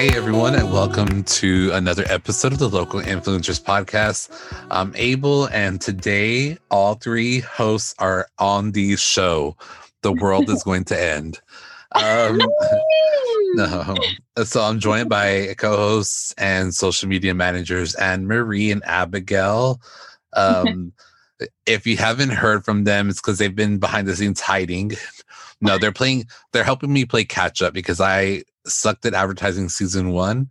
Hey everyone, and welcome to another episode of the Local Influencers Podcast. I'm Abel, and today all three hosts are on the show. The world is going to end. Um, no, so I'm joined by co-hosts and social media managers, Anne Marie and Abigail. Um, if you haven't heard from them, it's because they've been behind the scenes hiding. No, they're playing. They're helping me play catch up because I sucked at advertising season one,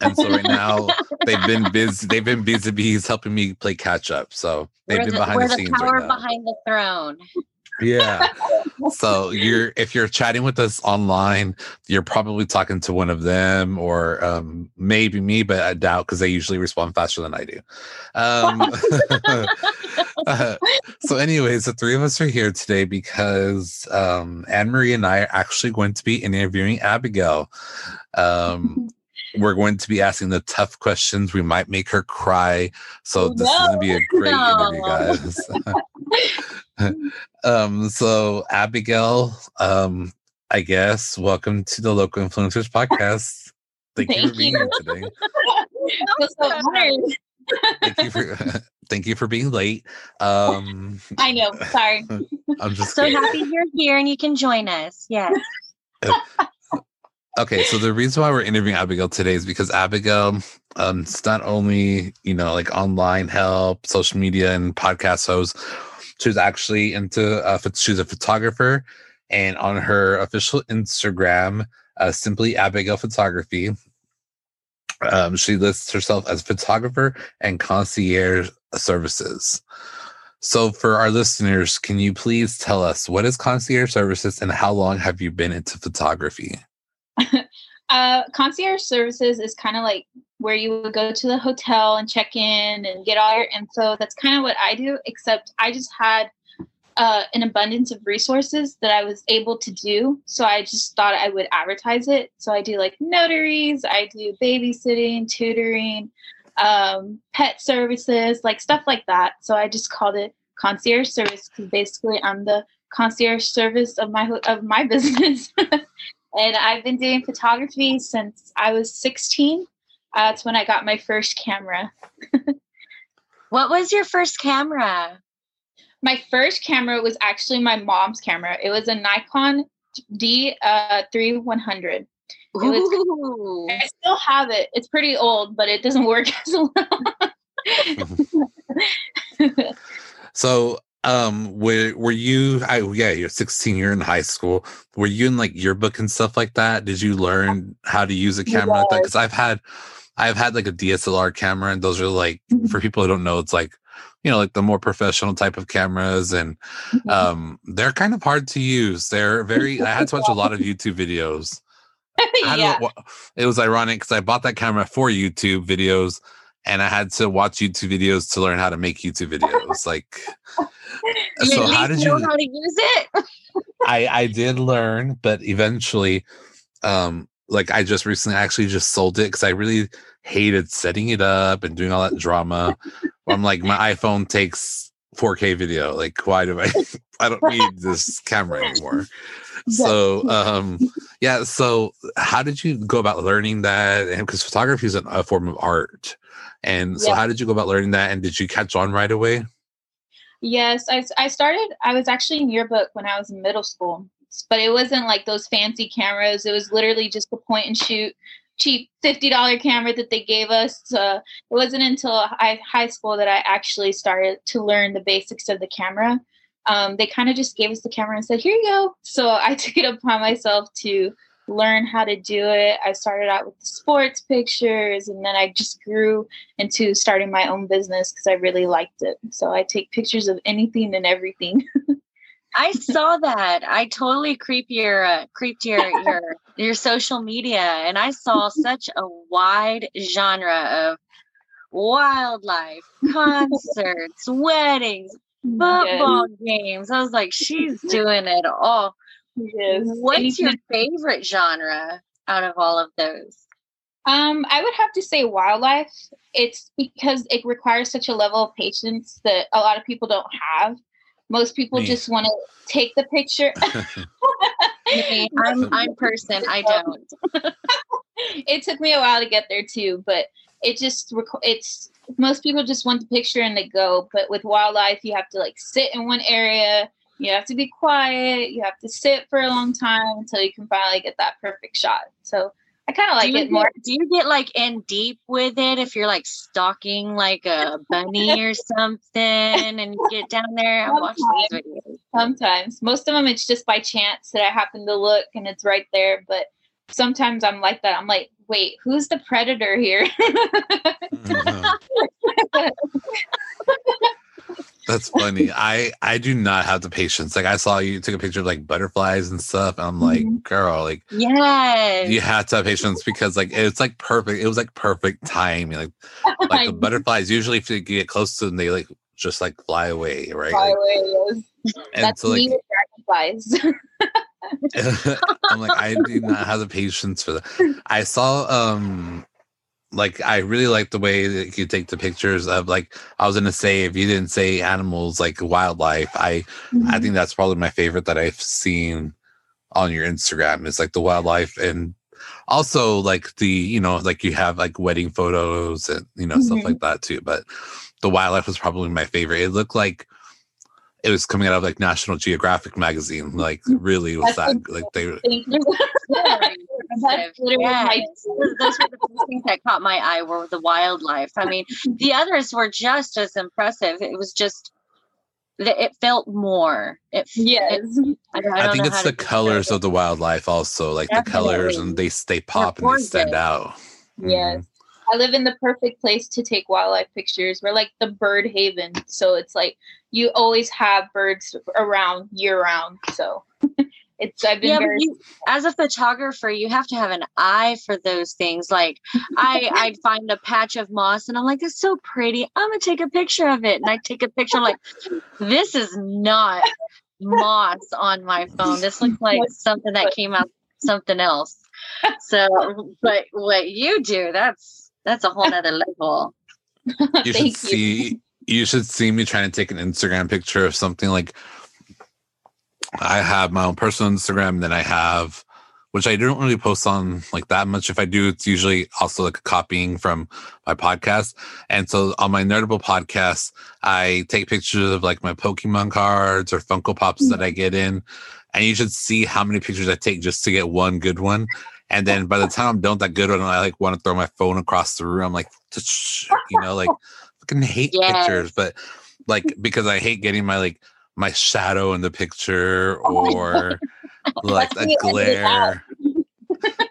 and so right now they've been busy. They've been busy bees helping me play catch up. So they've we're been the, behind the, the scenes power right behind the throne. Yeah. so you're if you're chatting with us online, you're probably talking to one of them or um, maybe me, but I doubt because they usually respond faster than I do. Um, uh, so, anyways, the three of us are here today because um, Anne Marie and I are actually going to be interviewing Abigail. Um, we're going to be asking the tough questions. We might make her cry. So this is going to be a great interview, guys. um, so Abigail, um, I guess welcome to the Local Influencers Podcast. Thank, you for being you. here today. so. Thank you for thank you for being late. Um, I know. Sorry. I'm just So kidding. happy you're here and you can join us. Yes. Okay, so the reason why we're interviewing Abigail today is because Abigail, um, it's not only you know like online help, social media, and podcast host. She's actually into uh, she's a photographer, and on her official Instagram, uh, simply Abigail Photography, um, she lists herself as photographer and concierge services. So, for our listeners, can you please tell us what is concierge services and how long have you been into photography? Uh, concierge services is kind of like where you would go to the hotel and check in and get all your info. That's kind of what I do, except I just had uh, an abundance of resources that I was able to do. So I just thought I would advertise it. So I do like notaries, I do babysitting, tutoring, um, pet services, like stuff like that. So I just called it concierge service because basically I'm the concierge service of my of my business. and I've been doing photography since I was 16. Uh, that's when I got my first camera. What was your first camera? My first camera was actually my mom's camera. It was a Nikon D uh, 3100. was- Ooh. I still have it. It's pretty old, but it doesn't work as well. So, um, were were you? I yeah, you're 16. You're in high school. Were you in like yearbook and stuff like that? Did you learn how to use a camera like that? Because I've had, I've had like a DSLR camera, and those are like for people who don't know, it's like you know like the more professional type of cameras, and um, they're kind of hard to use. They're very. I had to watch a lot of YouTube videos. I don't yeah. it was ironic because I bought that camera for YouTube videos and I had to watch YouTube videos to learn how to make YouTube videos. Like, You so how did know you? how to use it? I I did learn, but eventually, um, like I just recently actually just sold it because I really hated setting it up and doing all that drama. I'm like, my iPhone takes 4K video. Like, why do I? I don't need this camera anymore. So, um, yeah. So, how did you go about learning that? And because photography is an, a form of art, and so Yeah. how did you go about learning that? And did you catch on right away? Yes, I, I started, I was actually in yearbook when I was in middle school, but it wasn't like those fancy cameras. It was literally just a point and shoot, cheap $50 camera that they gave us. Uh, it wasn't until high, high school that I actually started to learn the basics of the camera. Um, they kind of just gave us the camera and said, here you go. So I took it upon myself to learn how to do it. I started out with the sports pictures and then I just grew into starting my own business because I really liked it. So I take pictures of anything and everything. I saw that. I totally creep your uh, creeped your your your social media, and I saw such a wide genre of wildlife, concerts, weddings, football games. I was like, she's doing it all. Yes. What's your favorite genre out of all of those? Um, I would have to say wildlife. It's because it requires such a level of patience that a lot of people don't have. Most people Me. just want to take the picture. I'm I'm person. I don't. it took me a while to get there too, but it just it's most people just want the picture and they go. But with wildlife, you have to like sit in one area. You have to be quiet. You have to sit for a long time until you can finally get that perfect shot. So I kind of like it more. do you get like in deep with it if you're like stalking like a bunny or something and get down there and watch these videos? Sometimes. Most of them it's just by chance that I happen to look and it's right there. But sometimes I'm like that. I'm like, wait, who's the predator here? Mm-hmm. That's funny. I I do not have the patience. Like I saw you took a picture of like butterflies and stuff. And I'm like, mm-hmm. girl, like yes, you have to have patience because like it's like perfect. It was like perfect timing. Like like the butterflies usually if you get close to them, they like just like fly away, right? Fly like, away. Yes. And That's so, like, dragonflies. I'm like, I do not have the patience for that. I saw um like I really like the way that you take the pictures of like I was gonna say if you didn't say animals like wildlife, I mm-hmm. I think that's probably my favorite that I've seen on your Instagram is like the wildlife and also like the you know like you have like wedding photos and you know mm-hmm. stuff like that too. But the wildlife was probably my favorite. It looked like it was coming out of like National Geographic magazine. Like really was that like they That's literally yeah. those were the things that caught my eye were the wildlife. I mean, the others were just as impressive. It was just that it felt more. It, yes, it, I, I, I think it's the colors of the wildlife also, like Definitely. the colors, and they they pop and they stand out. Yes. Mm-hmm. I live in the perfect place to take wildlife pictures. We're like the bird haven. So it's like you always have birds around year round. So it's I've been yeah, very you, as a photographer, you have to have an eye for those things. Like I I'd find a patch of moss and I'm like, it's so pretty. I'm gonna take a picture of it. And I take a picture, I'm like, this is not moss on my phone. This looks like something that came out something else. So but what you do, that's that's a whole nother level. You should see you. should see me trying to take an Instagram picture of something like I have my own personal Instagram, then I have which I don't really post on like that much. If I do, it's usually also like a copying from my podcast. And so on my Nerdable podcast, I take pictures of like my Pokemon cards or Funko Pops that mm-hmm. I get in. And you should see how many pictures I take just to get one good one. And then by the time I'm done with that good one, I like want to throw my phone across the room. I'm like, you know, like fucking hate yes. pictures, but like because I hate getting my like my shadow in the picture oh or like a glare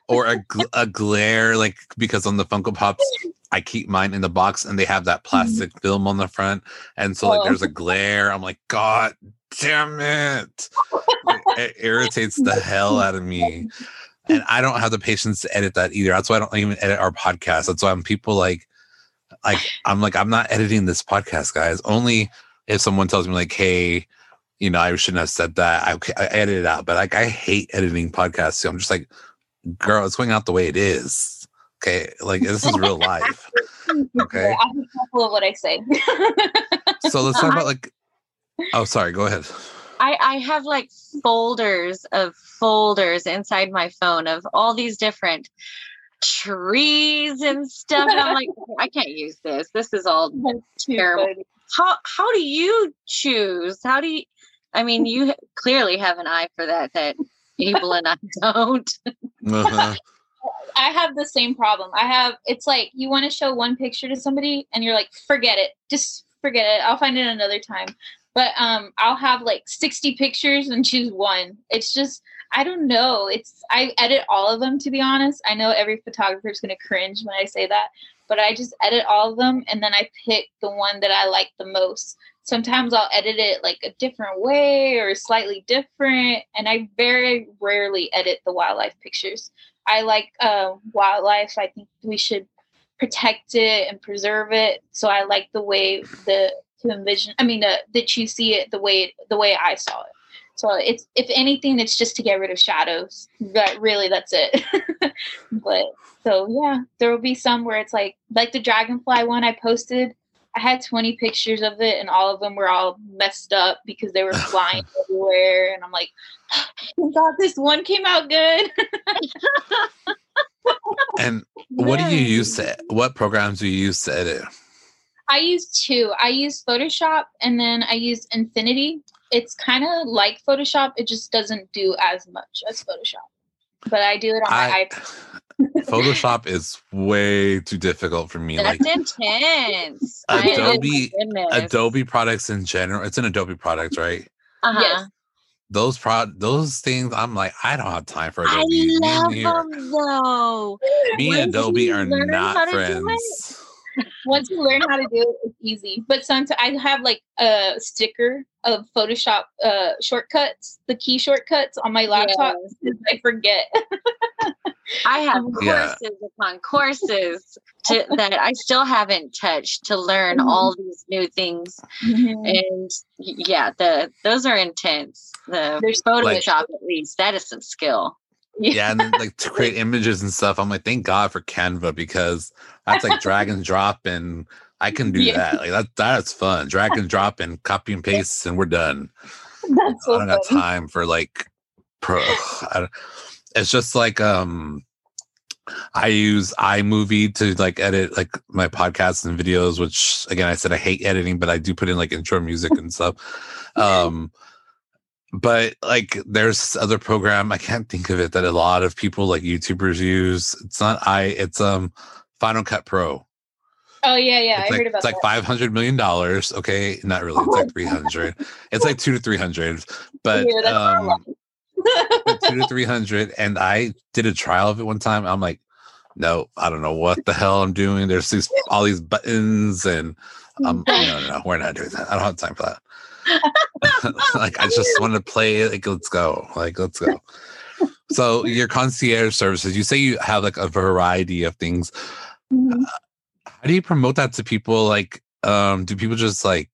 or a, a glare like because on the Funko Pops I keep mine in the box and they have that mm-hmm. plastic mm-hmm. film on the front and so like oh. there's a glare I'm like god damn it it irritates the hell out of me and I don't have the patience to edit that either. That's why I don't even edit our podcast. That's why I'm people like, like I'm like I'm not editing this podcast, guys. Only if someone tells me like, hey, you know, I shouldn't have said that. I, I edit it out, but like I hate editing podcasts. So I'm just like, girl, it's going out the way it is. Okay, like this is real life. Okay, I'm careful of what I say. so let's talk about like. Oh, sorry. Go ahead. I, I have like folders of folders inside my phone of all these different trees and stuff. And I'm like, I can't use this. This is all terrible. How how do you choose? How do you? I mean, you clearly have an eye for that. That Abel and I don't. Uh-huh. I have the same problem. I have. It's like you want to show one picture to somebody, and you're like, forget it. Just forget it. I'll find it another time but um i'll have like 60 pictures and choose one it's just i don't know it's i edit all of them to be honest i know every photographer is going to cringe when i say that but i just edit all of them and then i pick the one that i like the most. Sometimes i'll edit it like a different way or slightly different and i very rarely edit the wildlife pictures. I like uh, wildlife. I think we should protect it and preserve it so i like the way the to envision i mean uh, that you see it the way the way i saw it so it's if anything it's just to get rid of shadows but really that's it but so yeah there will be some where it's like like the dragonfly one i posted i had 20 pictures of it and all of them were all messed up because they were flying everywhere and i'm like god this one came out good and what do you use to what programs do you use to edit? I use two. I use Photoshop and then I use Affinity. It's kind of like Photoshop. It just doesn't do as much as Photoshop. But I do it on my iPad. Photoshop is way too difficult for me. That's like intense. I- my Adobe- Adobe products in general. It's an Adobe product, right? Uh-huh. Yes. Those prod those things, I'm like, I don't have time for I Adobe. Me and love them though. me and Once Adobe are not to do it, friends. Once you learn how to do it, it's easy. But sometimes I have like a sticker of Photoshop uh, shortcuts, the key shortcuts on my laptop. Yes. I forget. I have Yeah. courses upon courses to, that I still haven't touched to learn Mhm. all these new things. Mm-hmm. And yeah, the those are intense. The There's Photoshop, at least, that is some skill. Yeah, and then like to create images and stuff. I'm like, thank God for Canva because that's like drag and drop and I can do Yeah. that. Like that that's fun. Drag and drop and copy and paste and we're done. That's I don't got time for like pro. It's just like um, I use iMovie to like edit like my podcasts and videos. Which again, I said I hate editing, but I do put in like intro music and stuff. Um, but like there's other program I can't think of it that a lot of people like YouTubers use. It's not I. It's um Final Cut Pro. Oh yeah, yeah. It's I like, heard about it. it's like five hundred million dollars. Okay, not really. It's like three hundred. it's like two to three hundred. But Yeah, that's not a lot. um, two to three hundred. And I did a trial of it one time. I'm like, no, I don't know what the hell I'm doing. There's these all these buttons, and um, no, no, no, we're not doing that. I don't have time for that. like I just want to play. Like let's go. Like let's go. So your concierge services, you say you have like a variety of things Mhm. How do you promote that to people? Like um do people just like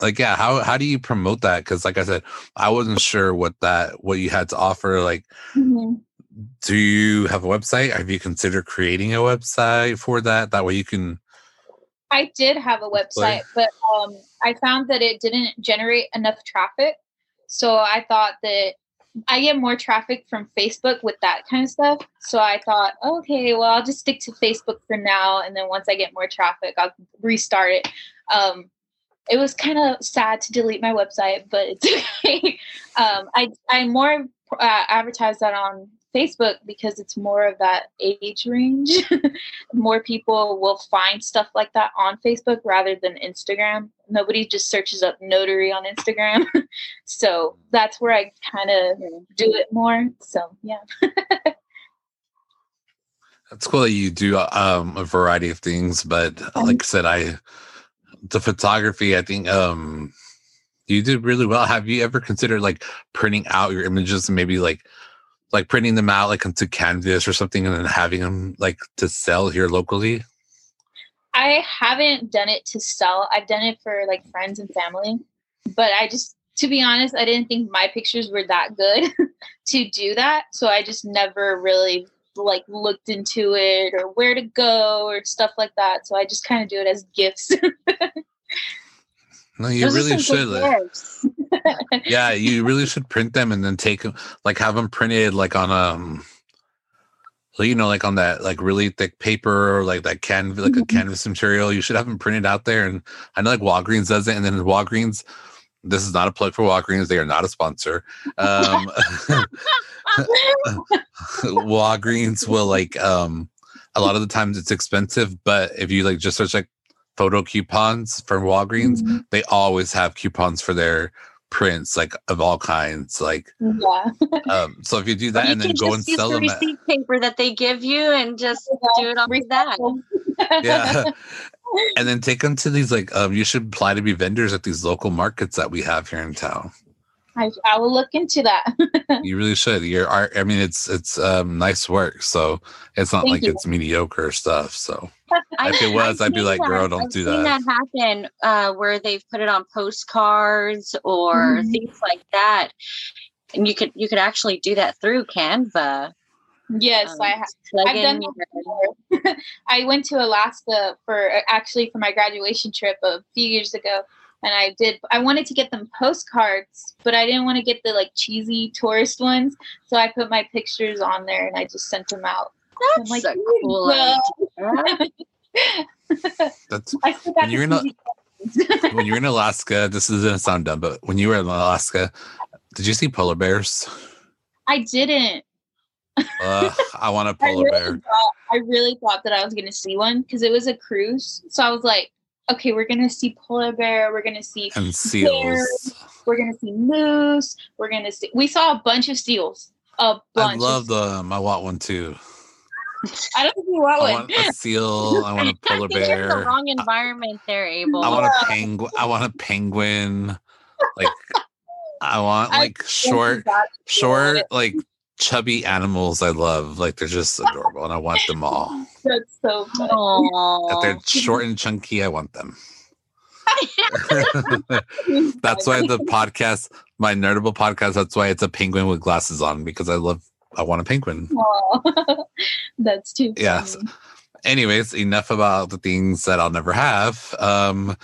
like yeah how how do you promote that? Because like i said i wasn't sure what that what you had to offer like Mhm. do you have a website? Have you considered creating a website for that? That way you can I did have a website, but um, I found that it didn't generate enough traffic. So I thought that I get more traffic from Facebook with that kind of stuff. So I thought, okay, well, I'll just stick to Facebook for now, and then once I get more traffic, I'll restart it. Um, it was kind of sad to delete my website, but it's okay. um, I I more uh, advertise that on Facebook because it's more of that age range. more people will find stuff like that on Facebook rather than Instagram. Nobody just searches up notary on Instagram. so that's where I kind of do it more. So yeah. That's cool that you do um a variety of things, but like I said, I the photography, I think um you did really well. Have you ever considered like printing out your images and maybe like like printing them out like onto canvas or something and then having them like to sell here locally? I haven't done it to sell. I've done it for like friends and family. But I just to be honest, I didn't think my pictures were that good to do that. So I just never really like looked into it or where to go or stuff like that. So I just kind of do it as gifts. No, you Those really should. like- yeah, you really should print them and then take them, like have them printed like on um, like, you know, like on that like really thick paper or like that canvas, like a Mhm. canvas material. You should have them printed out there. And I know like Walgreens does it, and then Walgreens. This is not a plug for Walgreens. They are not a sponsor. Um, Walgreens will like um, a lot of the times it's expensive, but if you like just search like photo coupons from Walgreens, Mhm. they always have coupons for their prints like of all kinds like yeah. um so if you do that you and then go and just use sell the them at, receipt paper that they give you and just do it off of that. yeah and then take them to these like um you should apply to be vendors at these local markets that we have here in town I, I will look into that. you really should your art i mean it's it's um nice work so it's not Thank like you. it's mediocre stuff so I- If it was, I'd be like, girl, don't I've do seen that. that happen uh, where they've put it on postcards or Mhm. things like that, and you could you could actually do that through Canva. yes, Um, I have. I've done that your- I went to Alaska for actually for my graduation trip a few years ago, and I did. I wanted to get them postcards, but I didn't want to get the like cheesy tourist ones, so I put my pictures on there and I just sent them out. That's like, a cool idea. That's I When you're in CZ when you're in Alaska. This is gonna sound dumb, but when you were in Alaska, did you see polar bears? I didn't. Uh, I want a I polar really, bear. thought, I really thought that I was going to see one because it was a cruise. So I was like, okay, we're to see polar bear. We're to see, And seals. we're to see moose. We're to see, we saw a bunch of seals. A I bunch. I love them. Um, I want one too. I don't think you want I one. want a seal. I want a I polar in the wrong environment there, Abel. I want a penguin. I want a penguin. Like I want I like short, short, like chubby animals. I love. Like they're just adorable, and I want them all. That's so funny. If they're short and chunky, I want them. that's why the podcast, my nerdable podcast, that's why it's a penguin with glasses on because I love. I want a penguin. Aw. That's too funny. Yes. anyways enough about the things that i'll never have um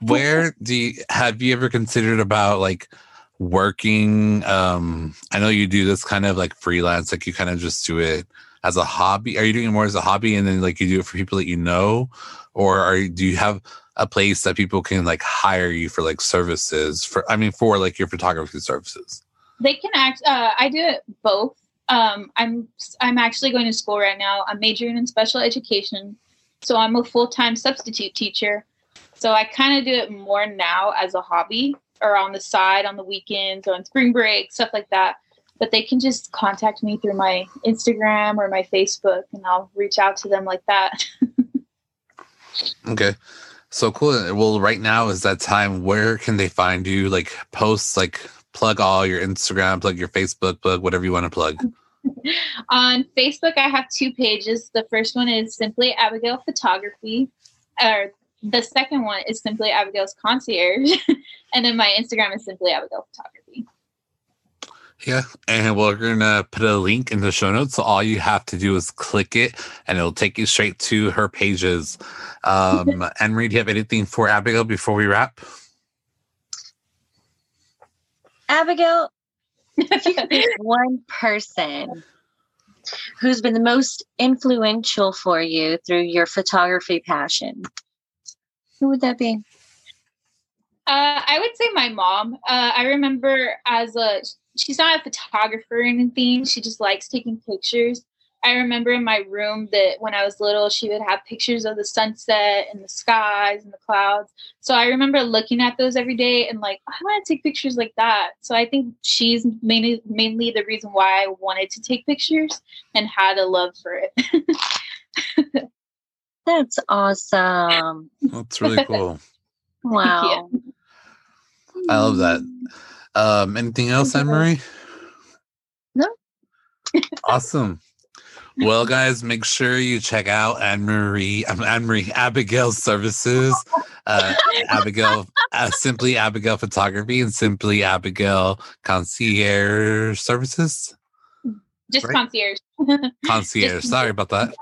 where do you have you ever considered about like working um i know you do this kind of like freelance like you kind of just do it as a hobby. Are you doing it more as a hobby and then like you do it for people that you know? Or are do you have a place that people can like hire you for like services for i mean for like your photography services? They can act uh, i do it both. Um, i'm i'm actually going to school right now. I'm majoring in special education. So i'm a full-time substitute teacher. So i kind of do it more now as a hobby or on the side on the weekends or on spring break stuff like that but they can just contact me through my instagram or my facebook and i'll reach out to them like that Okay. So cool. Well, right now is that time. Where can they find you? Like posts, like plug all your Instagram, plug your Facebook, plug whatever you want to plug. On Facebook, I have two pages. The first one is simply Abigail Photography, or the second one is simply Abigail's Concierge, and then my Instagram is simply Abigail Photography. Yeah. And we're going to put a link in the show notes. So all you have to do is click it and it'll take you straight to her pages. Um, Anne Marie, do you have anything for Abigail before we wrap? Abigail, if you could pick one person who's been the most influential for you through your photography passion, who would that be? Uh, I would say my mom. Uh, I remember as a she's not a photographer or anything. She just likes taking pictures. I remember in my room that when I was little, she would have pictures of the sunset and the skies and the clouds. So I remember looking at those every day and like, I want to take pictures like that. So I think she's mainly mainly the reason why I wanted to take pictures and had a love for it. That's awesome. That's really cool. Wow. I love that. Um, anything else, Anne Marie? No. awesome. Well, guys, make sure you check out Anne Marie, um, Anne Marie Abigail's services. Uh, Abigail, uh, simply Abigail Photography and simply Abigail Concierge Services. Just Right. concierge. Concierge. Just- Sorry about that.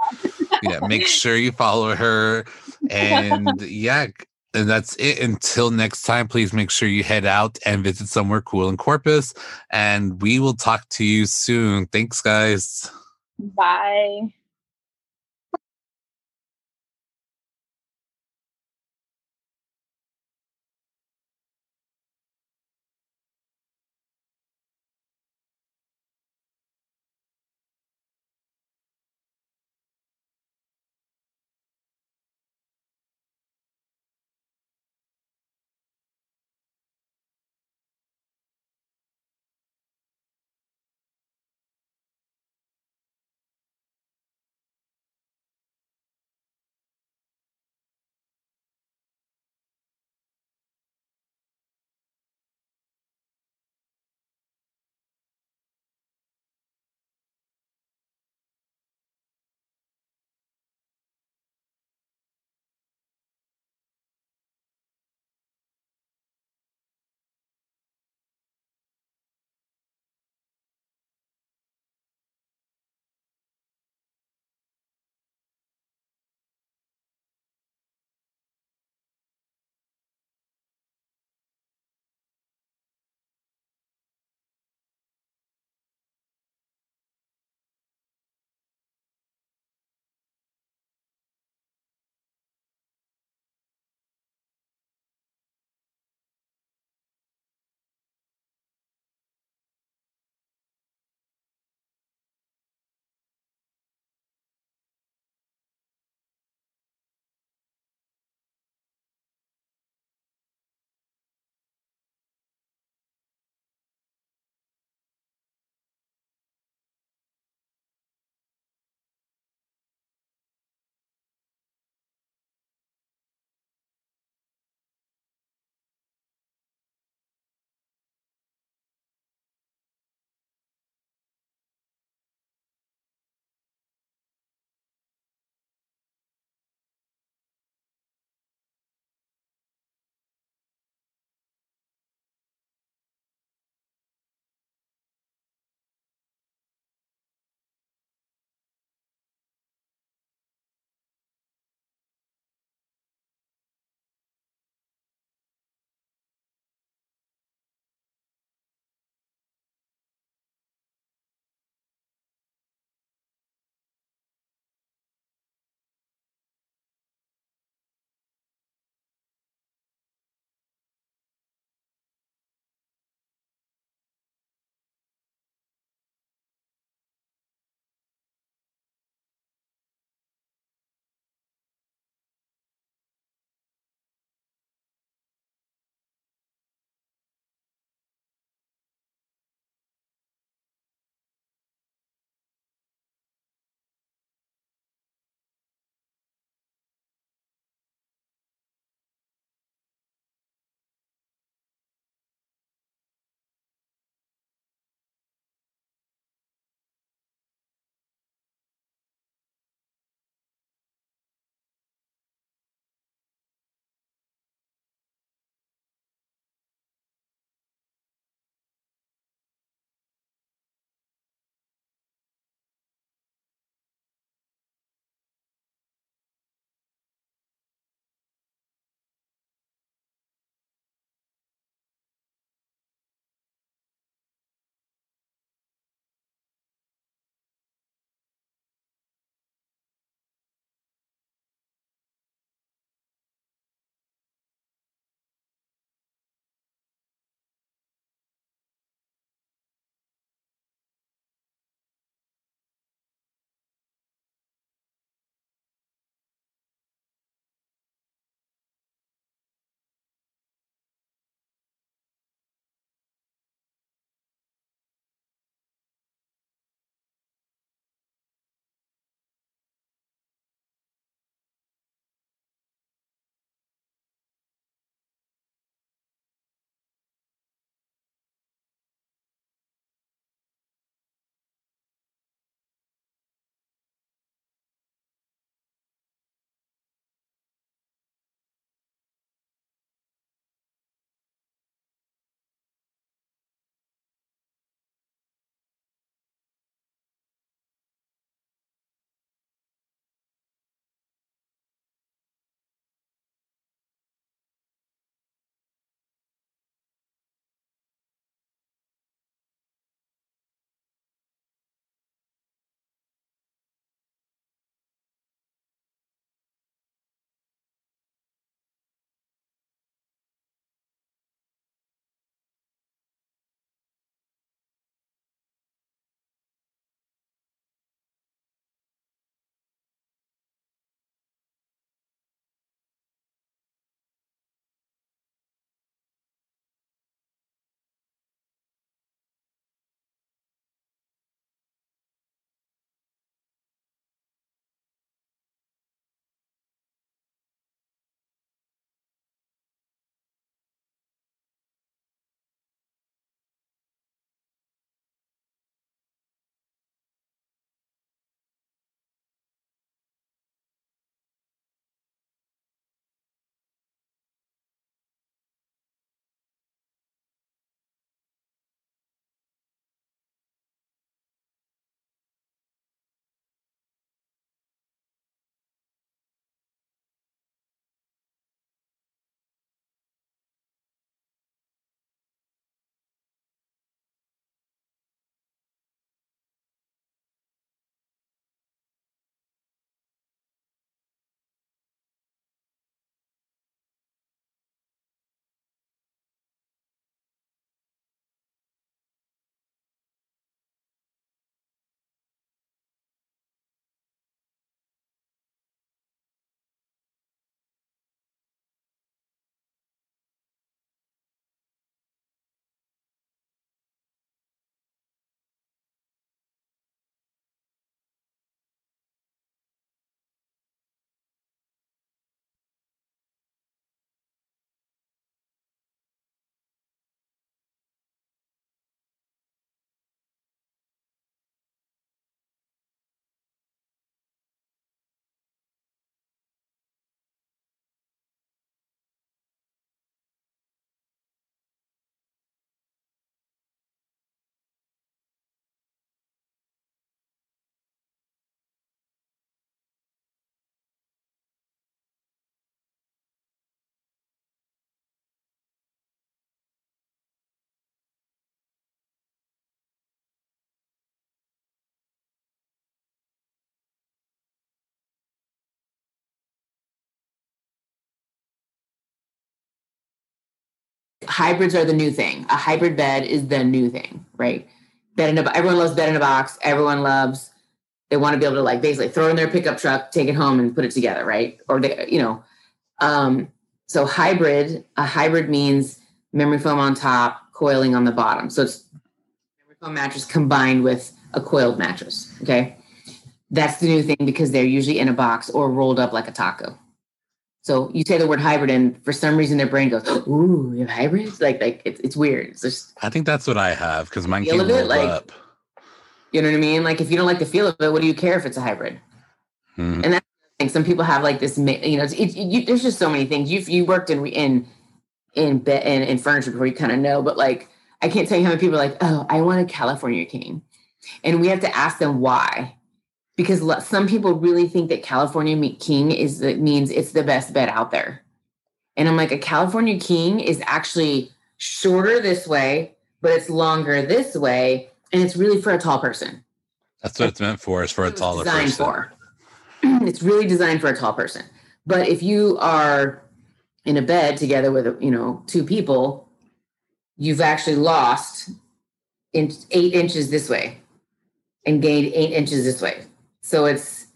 Yeah, make sure you follow her. And yeah, and that's it. Until next time, please make sure you head out and visit somewhere cool in Corpus. And we will talk to you soon. Thanks, guys. Bye. Hybrids are the new thing. A hybrid bed is the new thing, right? Bed in a everyone loves bed in a box. Everyone loves they want to be able to like basically throw in their pickup truck, take it home, and put it together, right? Or they, you know, um, so hybrid. A hybrid means memory foam on top, coiling on the bottom. So it's memory foam mattress combined with a coiled mattress. Okay, that's the new thing because they're usually in a box or rolled up like a taco. So you say the word hybrid, and for some reason their brain goes, "Ooh, you have hybrids!" Like, like it's, it's weird. It's just I think that's what I have because mine came it, like- up. you know what I mean. Like if you don't like the feel of it, what do you care if it's a hybrid? Mhm. And that's the thing. Some people have like this. You know, it's, it, you, there's just so many things. You you worked in in in be- in, in furniture before you kind of know, but like I can't tell you how many people are like, "Oh, I want a California King," and we have to ask them why. Because some people really think that California King is that means it's the best bed out there. And I'm like, a California King is actually shorter this way, but it's longer this way, and it's really for a tall person. That's what it's meant for. Is for a taller designed person. for. it's really designed for a tall person. But if you are in a bed together with you know two people, you've actually lost in eight inches this way and gained eight inches this way. So it's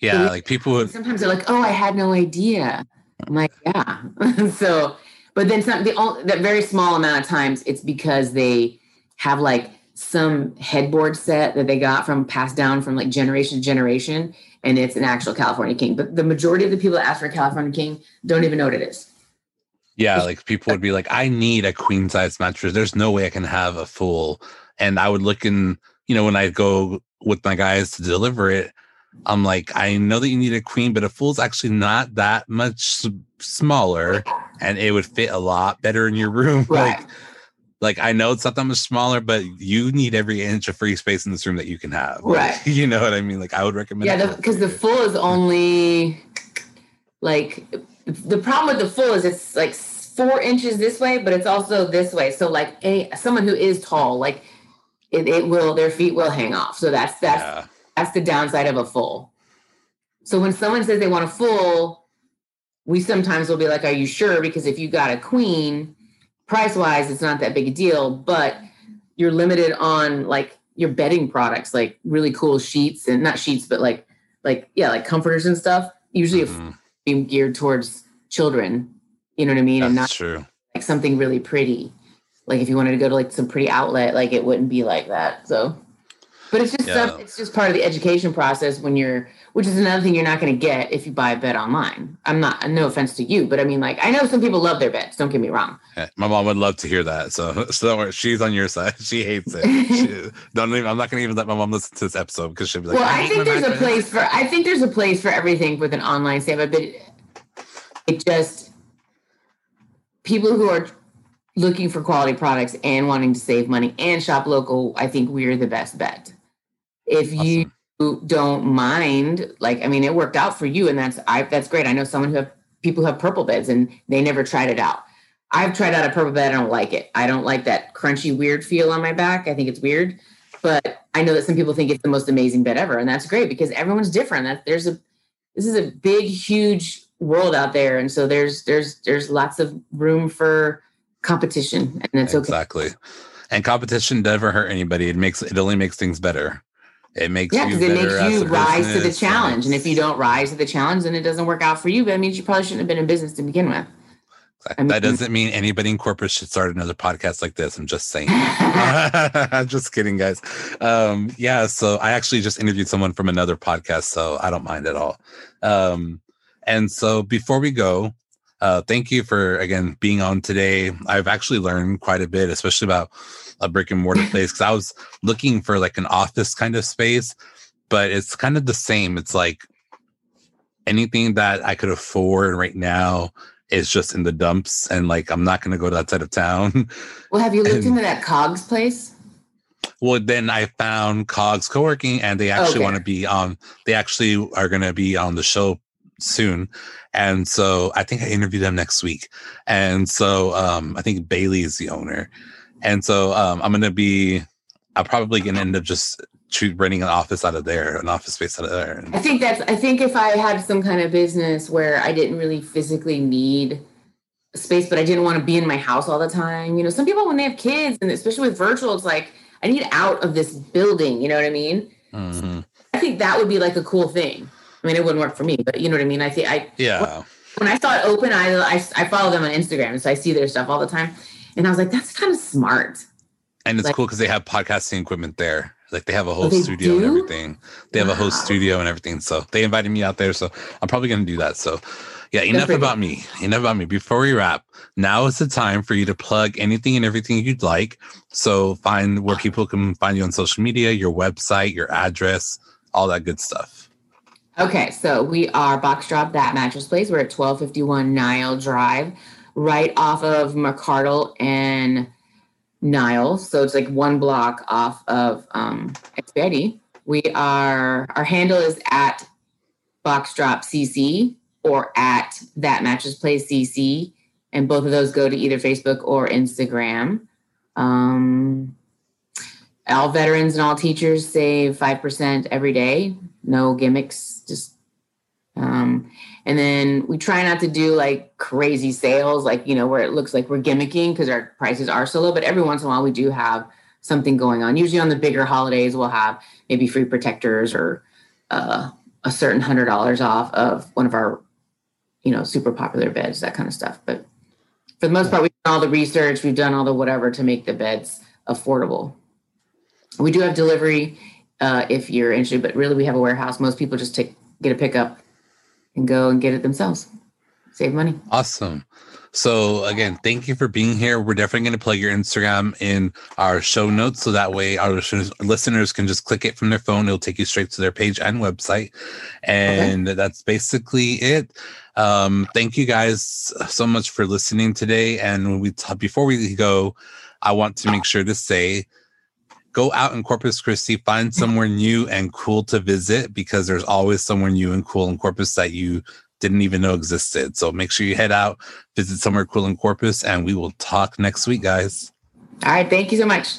Yeah, like people would. sometimes they're like, "Oh, I had no idea." I'm like, "Yeah." so, but then some the all that very small amount of times it's because they have like some headboard set that they got from passed down from like generation to generation, and it's an actual California King. But the majority of the people that ask for a California King don't even know what it is. Yeah, like people would be like, I need a queen size mattress. There's no way I can have a full. And I would look in, you know, when I go with my guys to deliver it, I'm like, I know that you need a queen, but a full's actually not that much smaller and it would fit a lot better in your room. Right. Like, like I know it's not that much smaller, but you need every inch of free space in this room that you can have. Like, Right. you know what I mean? Like I would recommend Yeah, because the, you. full is only like the problem with the full is it's like four inches this way, but it's also this way. So like a someone who is tall, like it, it will their feet will hang off. So that's that's yeah. that's the downside of a full. So when someone says they want a full, we sometimes will be like, "Are you sure?" Because if you got a queen, price wise, it's not that big a deal, but you're limited on like your bedding products, like really cool sheets and not sheets, but like like yeah, like comforters and stuff. Usually, Mhm. being geared towards children, you know what I mean, and not That's true. like something really pretty. Like if you wanted to go to like some pretty outlet, like it wouldn't be like that. So, but it's just stuff. It's just part of the education process when you're, which is another thing you're not going to get if you buy a bed online. I'm not. No offense to you, but I mean, like I know some people love their beds. Don't get me wrong. Yeah, My mom would love to hear that. So, so. She's on your side. She hates it. She, don't even, I'm not going to even let my mom listen to this episode because she'll be like, well, I hate think there's a mattress." place for. I think there's a place for everything with an online sale, but it just people who are looking for quality products and wanting to save money and shop local. I think we're the best bet. If you don't mind, like I mean, it worked out for you, and that's I that's great. I know someone who have people who have purple beds and they never tried it out. I've tried out a purple bed. I don't like it. I don't like that crunchy, weird feel on my back. I think it's weird, but I know that some people think it's the most amazing bed ever, and that's great because everyone's different. That there's a this is a big, huge world out there, and so there's there's there's lots of room for competition, and it's okay. Exactly. And competition never hurt anybody. It makes it only makes things better. It makes Yeah, because it makes you rise to the challenge. And if you don't rise to the challenge, then it doesn't work out for you. But it means you probably shouldn't have been in business to begin with. I mean- that doesn't mean anybody in corporate should start another podcast like this. I'm just saying. I'm just kidding, guys. Um, yeah, so I actually just interviewed someone from another podcast, so I don't mind at all. Um, and so before we go, uh, thank you for again being on today. I've actually learned quite a bit, especially about a brick and mortar place, because I was looking for like an office kind of space, but it's kind of the same. It's like anything that I could afford right now is just in the dumps, and like I'm not going to go to that side of town. well, have you looked And- into that Cogs place? Well, then I found Cogs Co-working, and they actually Okay. want to be on. They actually are going to be on the show soon, and so I think I interview them next week. And so um, I think Bailey is the owner, and so um, I'm going to be. I'm probably going to end up just renting an office out of there, an office space out of there. I think that's. I think if I had some kind of business where I didn't really physically need space, but I didn't want to be in my house all the time. You know, some people when they have kids, and especially with virtual, it's like I need out of this building. You know what I mean? Mm-hmm. I think that would be like a cool thing. I mean, it wouldn't work for me, but you know what I mean. I think I Yeah. when I saw it open, I, I I follow them on Instagram, so I see their stuff all the time, and I was like, that's kind of smart. And it's Like- cool because they have podcasting equipment there. Like they have a whole Oh, studio and everything. They have a whole studio and everything. So they invited me out there. So I'm probably gonna do that. So yeah, enough about me. Enough about me. Before we wrap, now is the time for you to plug anything and everything you'd like. So find where people can find you on social media, your website, your address, all that good stuff. Okay, so we are Box Drop That Mattress Place. We're at 1251 Nile Drive, right off of McArdle and Nile. So it's like one block off of um. We are, our handle is at Box Drop CC or at That Mattress Place CC. And both of those go to either Facebook or Instagram. Um, all veterans and all teachers save 5% every day. No gimmicks, just um, and then we try not to do like crazy sales, like you know, where it looks like we're gimmicking because our prices are so low. But every once in a while, we do have something going on. Usually on the bigger holidays, we'll have maybe free protectors or uh, a certain hundred dollars off of one of our, you know, super popular beds, that kind of stuff. But for the most part, we've done all the research, we've done all the whatever to make the beds affordable. We do have delivery uh, if you're interested, but really we have a warehouse. Most people just take get a pickup and go and get it themselves. Save money. Awesome. So again, thank you for being here. We're definitely going to plug your Instagram in our show notes, so that way our listeners, listeners can just click it from their phone. It'll take you straight to their page and website, and that's basically it. Um, thank you guys so much for listening today. And when we t- before we go, I want to make sure to say go out in Corpus Christi, find somewhere new and cool to visit because there's always somewhere new and cool in Corpus that you didn't even know existed. So make sure you head out, visit somewhere cool in Corpus, and we will talk next week, guys. All right. Thank you so much.